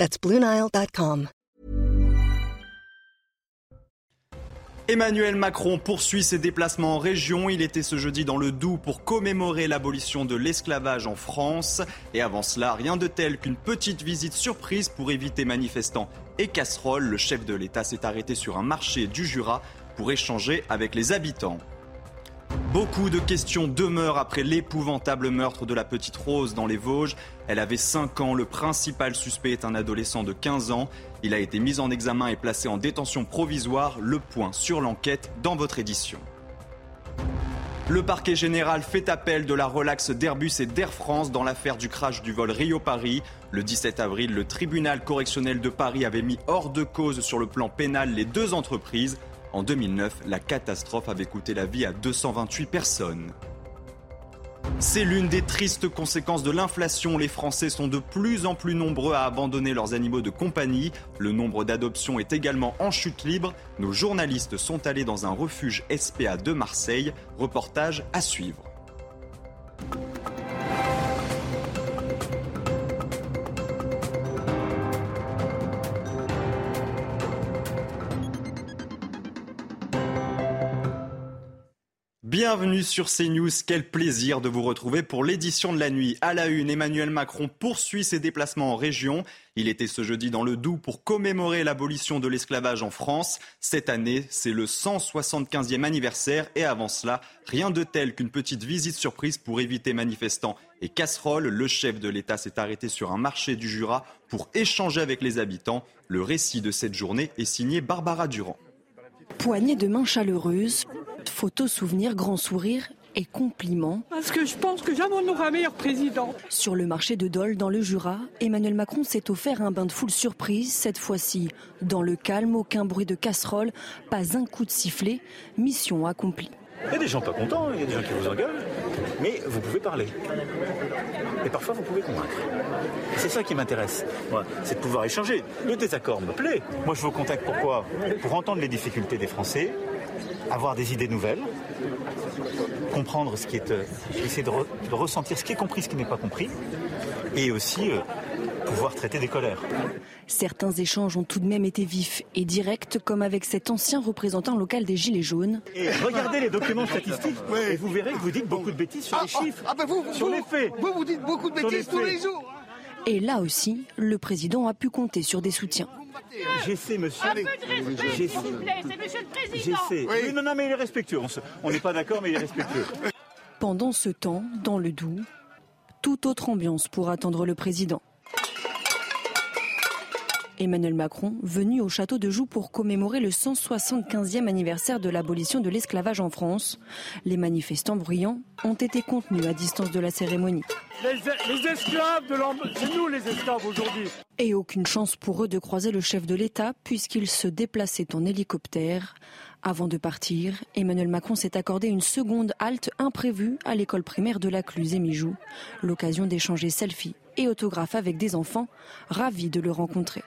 That's. Emmanuel Macron poursuit ses déplacements en région. Il était ce jeudi dans le Doubs pour commémorer l'abolition de l'esclavage en France. Et avant cela, rien de tel qu'une petite visite surprise pour éviter manifestants et casseroles. Le chef de l'État s'est arrêté sur un marché du Jura pour échanger avec les habitants. Beaucoup de questions demeurent après l'épouvantable meurtre de la petite Rose dans les Vosges. Elle avait 5 ans. Le principal suspect est un adolescent de 15 ans. Il a été mis en examen et placé en détention provisoire. Le point sur l'enquête dans votre édition. Le parquet général fait appel de la relaxe d'Airbus et d'Air France dans l'affaire du crash du vol Rio-Paris. Le 17 avril, le tribunal correctionnel de Paris avait mis hors de cause sur le plan pénal les deux entreprises. En 2009, la catastrophe avait coûté la vie à 228 personnes. C'est l'une des tristes conséquences de l'inflation. Les Français sont de plus en plus nombreux à abandonner leurs animaux de compagnie. Le nombre d'adoptions est également en chute libre. Nos journalistes sont allés dans un refuge SPA de Marseille. Reportage à suivre. Bienvenue sur CNews, quel plaisir de vous retrouver pour l'édition de la nuit. À la une, Emmanuel Macron poursuit ses déplacements en région. Il était ce jeudi dans le Doubs pour commémorer l'abolition de l'esclavage en France. Cette année, c'est le 175e anniversaire et avant cela, rien de tel qu'une petite visite surprise pour éviter manifestants et casseroles. Le chef de l'État s'est arrêté sur un marché du Jura pour échanger avec les habitants. Le récit de cette journée est signé Barbara Durand. Poignée de main chaleureuse, photos, souvenirs, grands sourires et compliments. Parce que je pense que jamais on aura un meilleur président. Sur le marché de Dole, dans le Jura, Emmanuel Macron s'est offert un bain de foule surprise, cette fois-ci dans le calme, aucun bruit de casserole, pas un coup de sifflet, mission accomplie. Il y a des gens pas contents, il y a des gens qui vous engueulent, mais vous pouvez parler. Et parfois vous pouvez convaincre. C'est ça qui m'intéresse, c'est de pouvoir échanger. Le désaccord me plaît. Moi je vous contacte pourquoi? Pour entendre les difficultés des Français, avoir des idées nouvelles, comprendre ce qui est, euh, essayer de, de, ressentir ce qui est compris, ce qui n'est pas compris, et aussi euh, pouvoir traiter des colères. Certains échanges ont tout de même été vifs et directs, comme avec cet ancien représentant local des Gilets jaunes. Et regardez les documents statistiques et vous verrez que vous dites beaucoup de bêtises sur ah, les chiffres, ah, bah vous, sur vous, les faits. Vous, vous dites beaucoup de bêtises tous les jours. Et là aussi, le président a pu compter sur des soutiens. J'essaie, monsieur. Un peu de respect, s'il vous plaît, c'est monsieur le président. J'essaie. Oui. non, non, mais il est respectueux. On n'est pas d'accord, mais il est respectueux. Pendant ce temps, dans le Doubs, toute autre ambiance pour attendre le président. Emmanuel Macron, venu au château de Joux pour commémorer le 175e anniversaire de l'abolition de l'esclavage en France. Les manifestants bruyants ont été contenus à distance de la cérémonie. Les, les esclaves de C'est nous les esclaves aujourd'hui. Et aucune chance pour eux de croiser le chef de l'État puisqu'il se déplaçait en hélicoptère. Avant de partir, Emmanuel Macron s'est accordé une seconde halte imprévue à l'école primaire de la Cluse et Mijoux. L'occasion d'échanger selfies et autographes avec des enfants, ravis de le rencontrer.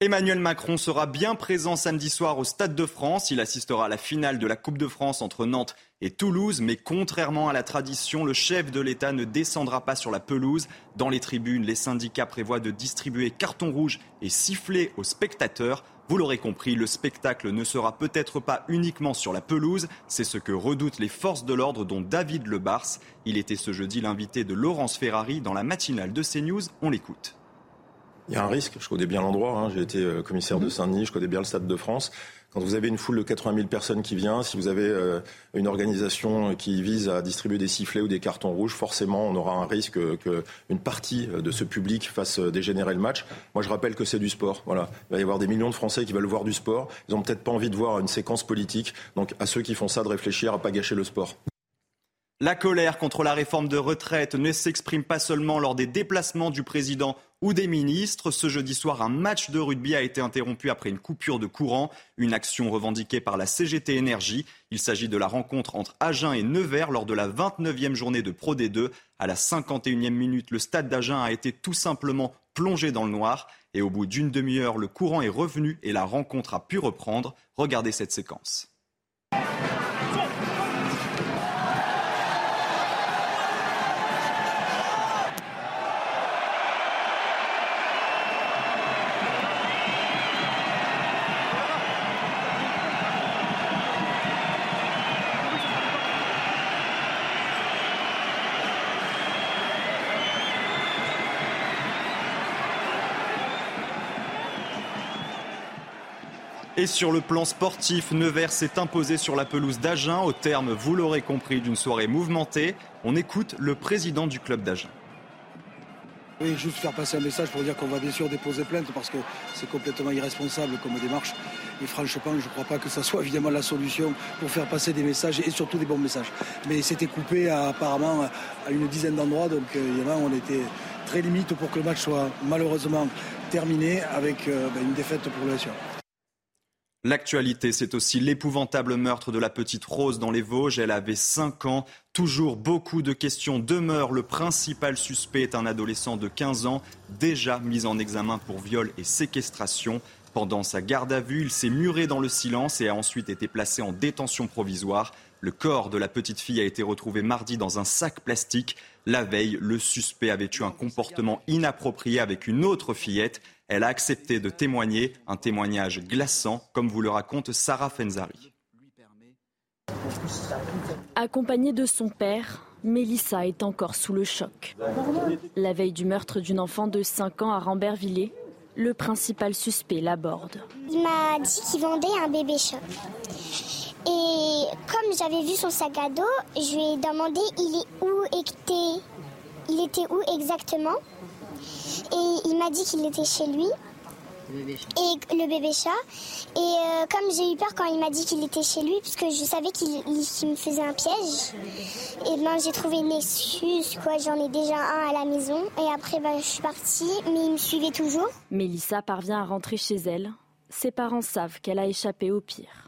Emmanuel Macron sera bien présent samedi soir au Stade de France. Il assistera à la finale de la Coupe de France entre Nantes et Toulouse. Mais contrairement à la tradition, le chef de l'État ne descendra pas sur la pelouse. Dans les tribunes, les syndicats prévoient de distribuer carton rouge et siffler aux spectateurs. Vous l'aurez compris, le spectacle ne sera peut-être pas uniquement sur la pelouse. C'est ce que redoutent les forces de l'ordre, dont David Lebars. Il était ce jeudi l'invité de Laurence Ferrari dans la matinale de CNews. On l'écoute. Il y a un risque, je connais bien l'endroit, hein. j'ai été commissaire de Saint-Denis, je connais bien le Stade de France. Quand vous avez une foule de 80 000 personnes qui vient, si vous avez euh, une organisation qui vise à distribuer des sifflets ou des cartons rouges, forcément on aura un risque qu'une partie de ce public fasse dégénérer le match. Moi je rappelle que c'est du sport. Voilà. Il va y avoir des millions de Français qui veulent voir du sport. Ils n'ont peut-être pas envie de voir une séquence politique. Donc à ceux qui font ça de réfléchir à pas gâcher le sport. La colère contre la réforme de retraite ne s'exprime pas seulement lors des déplacements du président ou des ministres. Ce jeudi soir, un match de rugby a été interrompu après une coupure de courant, une action revendiquée par la CGT Énergie. Il s'agit de la rencontre entre Agen et Nevers lors de la 29e journée de Pro D2. À la 51e minute, le stade d'Agen a été tout simplement plongé dans le noir et au bout d'une demi-heure, le courant est revenu et la rencontre a pu reprendre. Regardez cette séquence. Et sur le plan sportif, Nevers s'est imposé sur la pelouse d'Agen au terme, vous l'aurez compris, d'une soirée mouvementée. On écoute le président du club d'Agen. Oui, juste faire passer un message pour dire qu'on va bien sûr déposer plainte parce que c'est complètement irresponsable comme démarche. Et franchement, je ne crois pas que ça soit évidemment la solution pour faire passer des messages et surtout des bons messages. Mais c'était coupé apparemment à une dizaine d'endroits, donc euh, évidemment on était très limite pour que le match soit malheureusement terminé avec euh, ben, une défaite pour le L'actualité, c'est aussi l'épouvantable meurtre de la petite Rose dans les Vosges. Elle avait 5 ans. Toujours beaucoup de questions demeurent. Le principal suspect est un adolescent de 15 ans, déjà mis en examen pour viol et séquestration. Pendant sa garde à vue, il s'est muré dans le silence et a ensuite été placé en détention provisoire. Le corps de la petite fille a été retrouvé mardi dans un sac plastique. La veille, le suspect avait eu un comportement inapproprié avec une autre fillette. Elle a accepté de témoigner, un témoignage glaçant, comme vous le raconte Sarah Fenzari. Accompagnée de son père, Mélissa est encore sous le choc. La veille du meurtre d'une enfant de 5 ans à Rambervillers, le principal suspect l'aborde. Il m'a dit qu'il vendait un bébé chat. Et comme j'avais vu son sac à dos, je lui ai demandé il est où était, il était où exactement? Et il m'a dit qu'il était chez lui. Et le bébé chat. Et euh, comme j'ai eu peur quand il m'a dit qu'il était chez lui, puisque je savais qu'il me faisait un piège, et ben j'ai trouvé une excuse, quoi. J'en ai déjà un à la maison. Et après, ben, je suis partie, mais il me suivait toujours. Mélissa parvient à rentrer chez elle. Ses parents savent qu'elle a échappé au pire.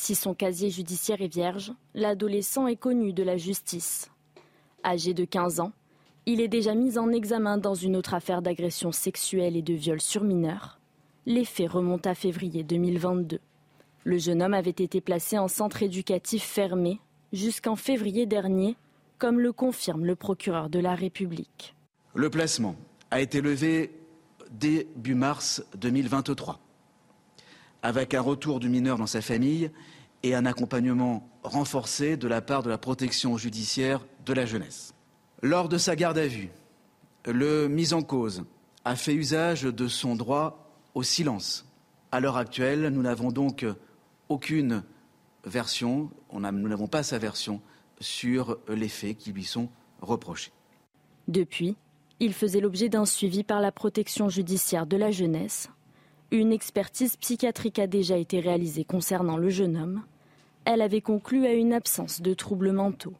Si son casier judiciaire est vierge, l'adolescent est connu de la justice. Âgé de 15 ans, il est déjà mis en examen dans une autre affaire d'agression sexuelle et de viol sur mineurs. Les faits remontent à février 2022. Le jeune homme avait été placé en centre éducatif fermé jusqu'en février dernier, comme le confirme le procureur de la République. Le placement a été levé début mars 2023, avec un retour du mineur dans sa famille et un accompagnement renforcé de la part de la protection judiciaire de la jeunesse. Lors de sa garde à vue, le mis en cause a fait usage de son droit au silence. À l'heure actuelle, nous n'avons donc aucune version, nous n'avons pas sa version sur les faits qui lui sont reprochés. Depuis, il faisait l'objet d'un suivi par la protection judiciaire de la jeunesse. Une expertise psychiatrique a déjà été réalisée concernant le jeune homme. Elle avait conclu à une absence de troubles mentaux.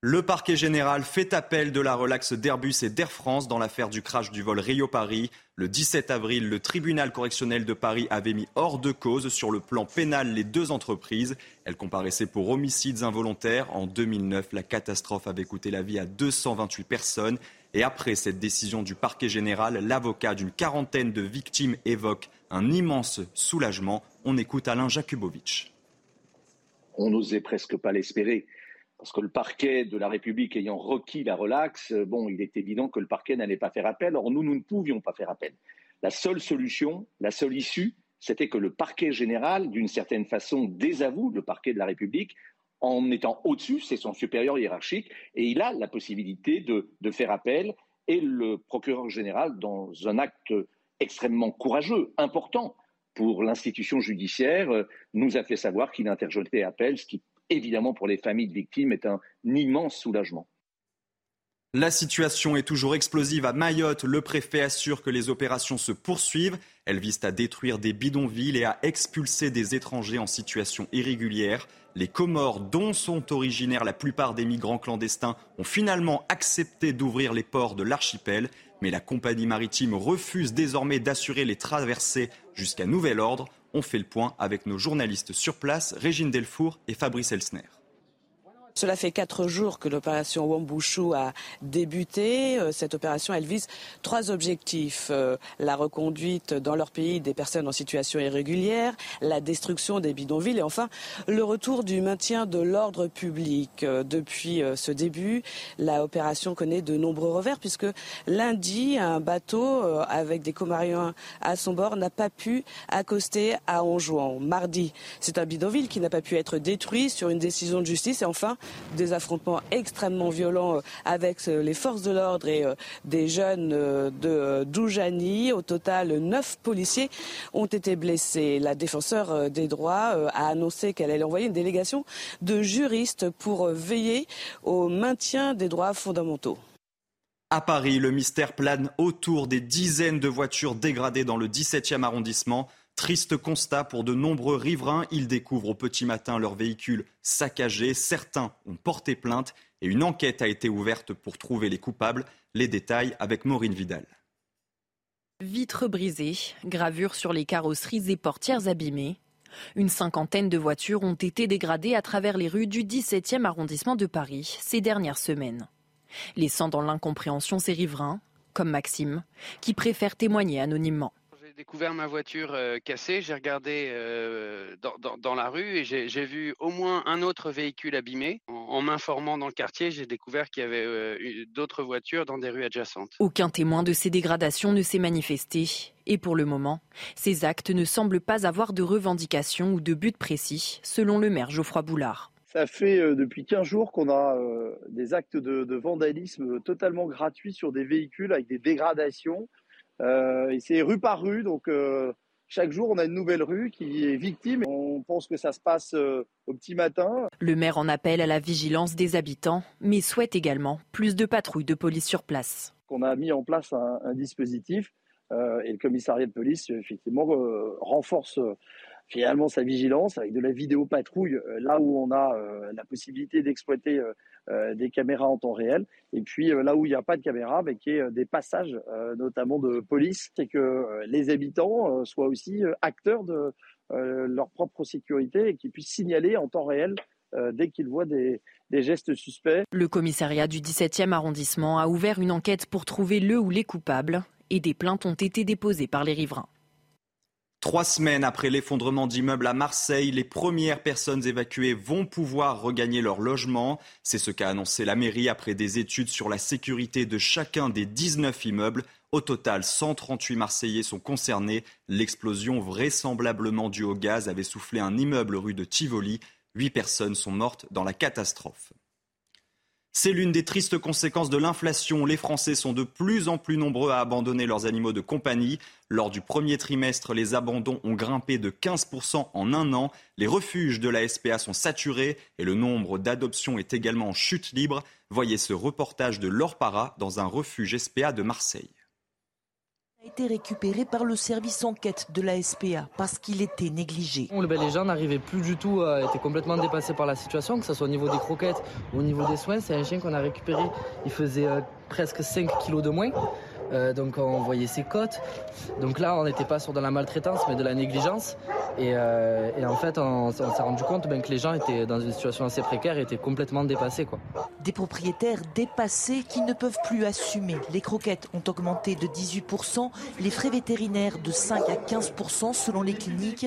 Le parquet général fait appel de la relaxe d'Airbus et d'Air France dans l'affaire du crash du vol Rio-Paris. Le 17 avril, le tribunal correctionnel de Paris avait mis hors de cause sur le plan pénal les deux entreprises. Elles comparaissaient pour homicides involontaires. En 2009, la catastrophe avait coûté la vie à 228 personnes. Et après cette décision du parquet général, l'avocat d'une quarantaine de victimes évoque un immense soulagement. On écoute Alain Jakubowicz. On n'osait presque pas l'espérer parce que le parquet de la République ayant requis la relaxe, euh, bon, il est évident que le parquet n'allait pas faire appel. Or, nous, nous ne pouvions pas faire appel. La seule solution, la seule issue, c'était que le parquet général, d'une certaine façon, désavoue le parquet de la République en étant au-dessus, c'est son supérieur hiérarchique, et il a la possibilité de, faire appel. Et le procureur général, dans un acte extrêmement courageux, important pour l'institution judiciaire, euh, nous a fait savoir qu'il interjetait appel, ce qui évidemment pour les familles de victimes est un immense soulagement. La situation est toujours explosive à Mayotte. Le préfet assure que les opérations se poursuivent. Elles visent à détruire des bidonvilles et à expulser des étrangers en situation irrégulière. Les Comores, dont sont originaires la plupart des migrants clandestins, ont finalement accepté d'ouvrir les ports de l'archipel. Mais la compagnie maritime refuse désormais d'assurer les traversées jusqu'à nouvel ordre. On fait le point avec nos journalistes sur place, Régine Delfour et Fabrice Elsner. Cela fait quatre jours que l'opération Wambushu a débuté. Euh, cette opération, elle vise trois objectifs. Euh, la reconduite dans leur pays des personnes en situation irrégulière, la destruction des bidonvilles et enfin le retour du maintien de l'ordre public. Euh, depuis ce début, la opération connaît de nombreux revers puisque lundi, un bateau avec des Comariens à son bord n'a pas pu accoster à Anjouan. Mardi, c'est un bidonville qui n'a pas pu être détruit sur une décision de justice et enfin des affrontements extrêmement violents euh, avec euh, les forces de l'ordre et euh, des jeunes de Doujani. Au total, neuf policiers ont été blessés. La défenseur des droits a annoncé qu'elle allait envoyer une délégation de juristes pour veiller au maintien des droits fondamentaux. À Paris, le mystère plane autour des dizaines de voitures dégradées dans le 17e arrondissement. Triste constat pour de nombreux riverains. Ils découvrent au petit matin leurs véhicules saccagés. Certains ont porté plainte et une enquête a été ouverte pour trouver les coupables. Les détails avec Maureen Vidal. Vitres brisées, gravures sur les carrosseries et portières abîmées. Une cinquantaine de voitures ont été dégradées à travers les rues du 17e arrondissement de Paris ces dernières semaines. Laissant dans l'incompréhension ces riverains, comme Maxime, qui préfèrent témoigner anonymement découvert ma voiture euh, cassée, j'ai regardé euh, dans, la rue et j'ai vu au moins un autre véhicule abîmé. En, m'informant dans le quartier, j'ai découvert qu'il y avait euh, d'autres voitures dans des rues adjacentes. Aucun témoin de ces dégradations ne s'est manifesté. Et pour le moment, ces actes ne semblent pas avoir de revendication ou de but précis, selon le maire Geoffroy Boulard. Ça fait depuis 15 jours qu'on a des actes de, vandalisme totalement gratuits sur des véhicules avec des dégradations. Euh, c'est rue par rue, donc euh, chaque jour, on a une nouvelle rue qui est victime. On pense que ça se passe euh, au petit matin. Le maire en appelle à la vigilance des habitants, mais souhaite également plus de patrouilles de police sur place. On a mis en place un, dispositif et le commissariat de police, effectivement, renforce finalement sa vigilance avec de la vidéo patrouille là où on a la possibilité d'exploiter euh, des caméras en temps réel. Et puis euh, là où il n'y a pas de caméra, mais qui est euh, des passages, notamment de police, c'est que les habitants soient aussi acteurs de leur propre sécurité et qu'ils puissent signaler en temps réel dès qu'ils voient des, des, gestes suspects. Le commissariat du 17e arrondissement a ouvert une enquête pour trouver le ou les coupables et des plaintes ont été déposées par les riverains. Trois semaines après l'effondrement d'immeubles à Marseille, les premières personnes évacuées vont pouvoir regagner leur logement. C'est ce qu'a annoncé la mairie après des études sur la sécurité de chacun des 19 immeubles. Au total, 138 Marseillais sont concernés. L'explosion vraisemblablement due au gaz avait soufflé un immeuble rue de Tivoli. Huit personnes sont mortes dans la catastrophe. C'est l'une des tristes conséquences de l'inflation. Les Français sont de plus en plus nombreux à abandonner leurs animaux de compagnie. Lors du premier trimestre, les abandons ont grimpé de 15% en un an. Les refuges de la SPA sont saturés et le nombre d'adoptions est également en chute libre. Voyez ce reportage de Laure Para dans un refuge SPA de Marseille récupéré par le service enquête de la SPA parce qu'il était négligé. Les gens n'arrivaient plus du tout, euh, étaient complètement dépassés par la situation, que ce soit au niveau des croquettes ou au niveau des soins. C'est un chien qu'on a récupéré, il faisait euh, presque 5 kilos de moins. Euh, donc on voyait ses côtes. Donc là, on n'était pas sur de la maltraitance, mais de la négligence. Et, euh, en fait, on, s'est rendu compte ben, que les gens étaient dans une situation assez précaire étaient complètement dépassés. Des propriétaires dépassés qui ne peuvent plus assumer. Les croquettes ont augmenté de 18%, les frais vétérinaires de 5 à 15% selon les cliniques.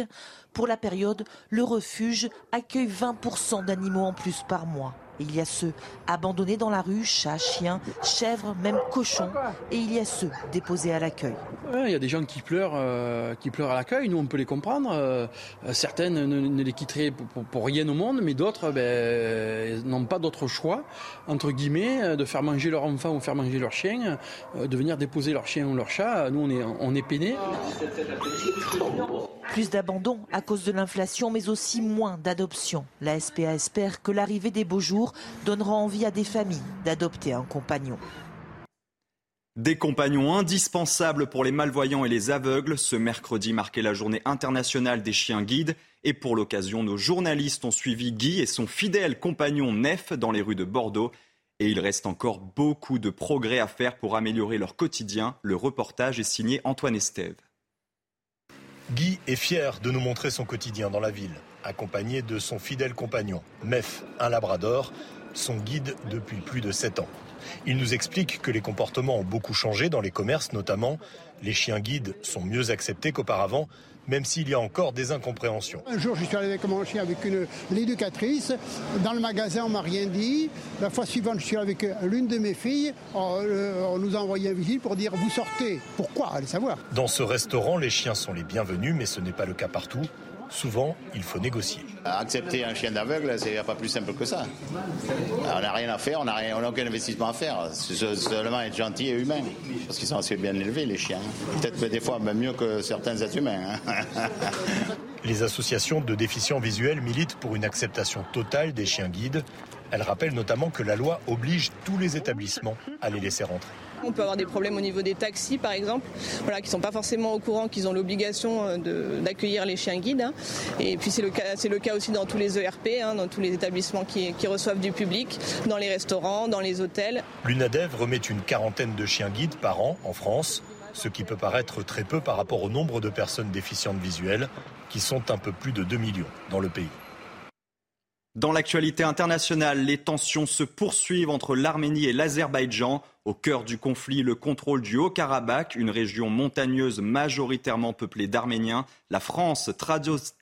Pour la période, le refuge accueille 20% d'animaux en plus par mois. Il y a ceux abandonnés dans la rue, chats, chiens, chèvres, même cochons. Et il y a ceux déposés à l'accueil. il y a des gens qui pleurent, euh, qui pleurent à l'accueil. Nous, on peut les comprendre. Euh, certaines ne, les quitteraient pour, rien au monde, mais d'autres ben, n'ont pas d'autre choix, entre guillemets, euh, de faire manger leur enfant ou faire manger leur chien, de venir déposer leur chien ou leur chat. Nous, on est, on est peinés. Plus d'abandon à cause de l'inflation, mais aussi moins d'adoption. La SPA espère que l'arrivée des beaux jours donnera envie à des familles d'adopter un compagnon. Des compagnons indispensables pour les malvoyants et les aveugles. Ce mercredi marquait la journée internationale des chiens guides. Et pour l'occasion, nos journalistes ont suivi Guy et son fidèle compagnon Nef dans les rues de Bordeaux. Et il reste encore beaucoup de progrès à faire pour améliorer leur quotidien. Le reportage est signé Antoine Estève. Guy est fier de nous montrer son quotidien dans la ville, accompagné de son fidèle compagnon, Nef, un labrador, son guide depuis plus de 7 ans. Il nous explique que les comportements ont beaucoup changé dans les commerces notamment. Les chiens guides sont mieux acceptés qu'auparavant, même s'il y a encore des incompréhensions. Un jour, je suis allé avec mon chien avec une l'éducatrice. Dans le magasin, on m'a rien dit. La fois suivante, je suis avec l'une de mes filles. On, euh, on nous a envoyé un vigile pour dire vous sortez. Pourquoi? Allez savoir. Dans ce restaurant, les chiens sont les bienvenus, mais ce n'est pas le cas partout. Souvent, il faut négocier. Accepter un chien d'aveugle, c'est pas plus simple que ça. On n'a rien à faire, on n'a aucun investissement à faire. C'est seulement être gentil et humain. Parce qu'ils sont assez bien élevés, les chiens. Peut-être des fois même mieux que certains êtres humains. hein. Les associations de déficients visuels militent pour une acceptation totale des chiens guides. Elles rappellent notamment que la loi oblige tous les établissements à les laisser rentrer. On peut avoir des problèmes au niveau des taxis, par exemple, voilà, qui ne sont pas forcément au courant qu'ils ont l'obligation euh, d'accueillir les chiens guides. hein. Et puis c'est le, cas- c'est le cas aussi dans tous les ERP, hein, dans tous les établissements qui, qui reçoivent du public, dans les restaurants, dans les hôtels. L'UNADEV remet une quarantaine de chiens guides par an en France, ce qui peut paraître très peu par rapport au nombre de personnes déficientes visuelles, qui sont un peu plus de 2 millions dans le pays. Dans l'actualité internationale, les tensions se poursuivent entre l'Arménie et l'Azerbaïdjan. Au cœur du conflit, le contrôle du Haut-Karabakh, une région montagneuse majoritairement peuplée d'Arméniens. La France,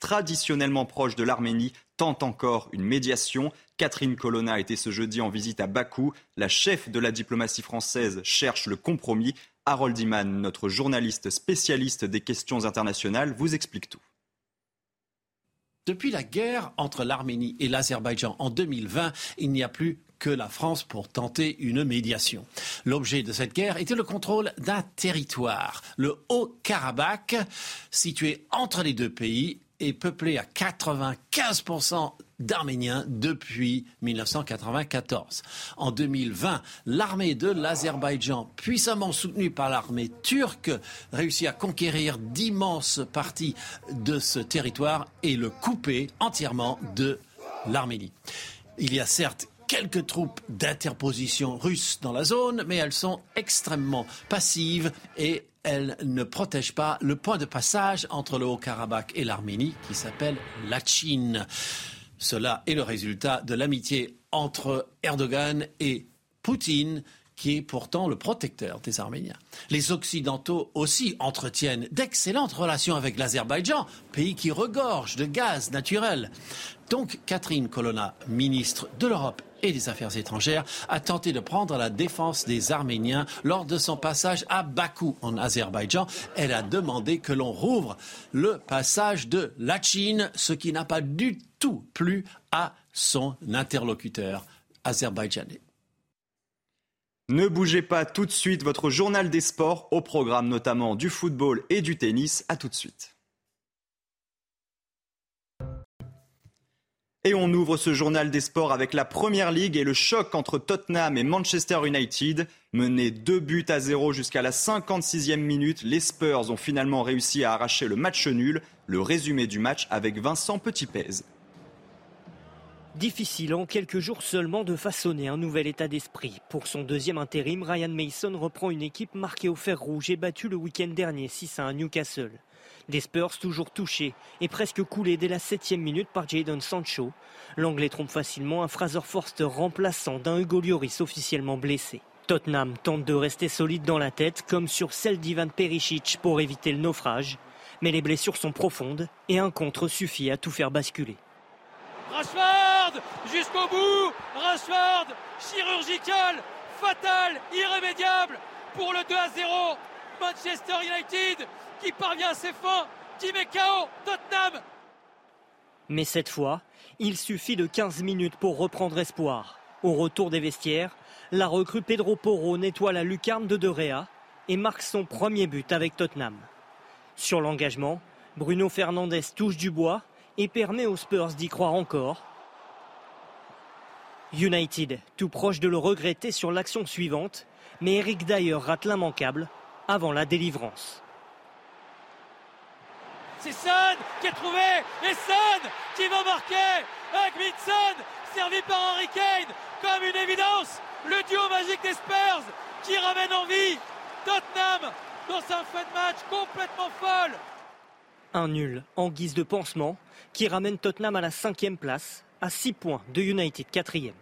traditionnellement proche de l'Arménie, tente encore une médiation. Catherine Colonna était ce jeudi en visite à Bakou. La chef de la diplomatie française cherche le compromis. Harold Iman, notre journaliste spécialiste des questions internationales, vous explique tout. Depuis la guerre entre l'Arménie et l'Azerbaïdjan en 2020, il n'y a plus que la France pour tenter une médiation. L'objet de cette guerre était le contrôle d'un territoire, le Haut-Karabakh, situé entre les deux pays et peuplé à 95% d'Arméniens depuis 1994. En 2020, l'armée de l'Azerbaïdjan, puissamment soutenue par l'armée turque, réussit à conquérir d'immenses parties de ce territoire et le couper entièrement de l'Arménie. Il y a certes quelques troupes d'interposition russes dans la zone, mais elles sont extrêmement passives et elles ne protègent pas le point de passage entre le Haut-Karabakh et l'Arménie qui s'appelle la Chine. Cela est le résultat de l'amitié entre Erdogan et Poutine qui est pourtant le protecteur des Arméniens. Les Occidentaux aussi entretiennent d'excellentes relations avec l'Azerbaïdjan, pays qui regorge de gaz naturel. Donc Catherine Colonna, ministre de l'Europe et des Affaires étrangères, a tenté de prendre la défense des Arméniens lors de son passage à Bakou en Azerbaïdjan. Elle a demandé que l'on rouvre le passage de la Chine, ce qui n'a pas du tout plu à son interlocuteur azerbaïdjanais. Ne bougez pas tout de suite votre journal des sports, au programme notamment du football et du tennis. À tout de suite. Et on ouvre ce journal des sports avec la Première Ligue et le choc entre Tottenham et Manchester United. Menés 2 buts à 0 jusqu'à la 56e minute, les Spurs ont finalement réussi à arracher le match nul. Le résumé du match avec Vincent Petitpèze. Difficile en quelques jours seulement de façonner un nouvel état d'esprit. Pour son deuxième intérim, Ryan Mason reprend une équipe marquée au fer rouge et battue le week-end dernier 6 à Newcastle. Des Spurs toujours touchés et presque coulés dès la septième minute par Jadon Sancho. L'Anglais trompe facilement un Fraser Forster remplaçant d'un Hugo Lloris officiellement blessé. Tottenham tente de rester solide dans la tête comme sur celle d'Ivan Perisic pour éviter le naufrage. Mais les blessures sont profondes et un contre suffit à tout faire basculer. Jusqu'au bout. Rashford chirurgical, fatal, irrémédiable pour le 2 à 0. Manchester United qui parvient à ses fins, qui met KO Tottenham. Mais cette fois, il suffit de 15 minutes pour reprendre espoir. Au retour des vestiaires, la recrue Pedro Porro nettoie la lucarne de De Rea et marque son premier but avec Tottenham. Sur l'engagement, Bruno Fernandez touche du bois et permet aux Spurs d'y croire encore. United, tout proche de le regretter sur l'action suivante, mais Eric Dyer rate l'immanquable avant la délivrance. C'est Son qui est trouvé et Son qui va marquer avec servi par Henry Kane comme une évidence. Le duo magique des Spurs qui ramène en vie Tottenham dans un fin de match complètement folle. Un nul en guise de pansement qui ramène Tottenham à la cinquième place, à 6 points de United quatrième.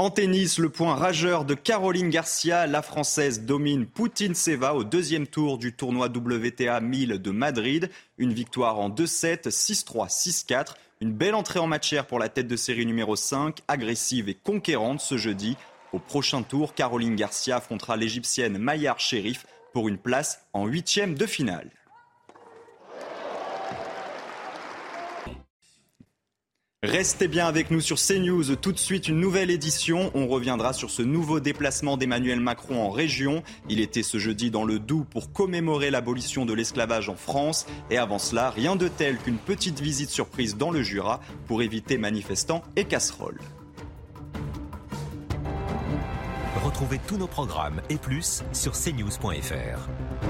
En tennis, le point rageur de Caroline Garcia, la Française domine Poutine Seva au deuxième tour du tournoi WTA 1000 de Madrid. Une victoire en 2-7, 6-3, 6-4. Une belle entrée en matière pour la tête de série numéro 5, agressive et conquérante ce jeudi. Au prochain tour, Caroline Garcia affrontera l'Égyptienne Mayar Sherif pour une place en huitième de finale. Restez bien avec nous sur CNews. Tout de suite, une nouvelle édition. On reviendra sur ce nouveau déplacement d'Emmanuel Macron en région. Il était ce jeudi dans le Doubs pour commémorer l'abolition de l'esclavage en France. Et avant cela, rien de tel qu'une petite visite surprise dans le Jura pour éviter manifestants et casseroles. Retrouvez tous nos programmes et plus sur cnews.fr.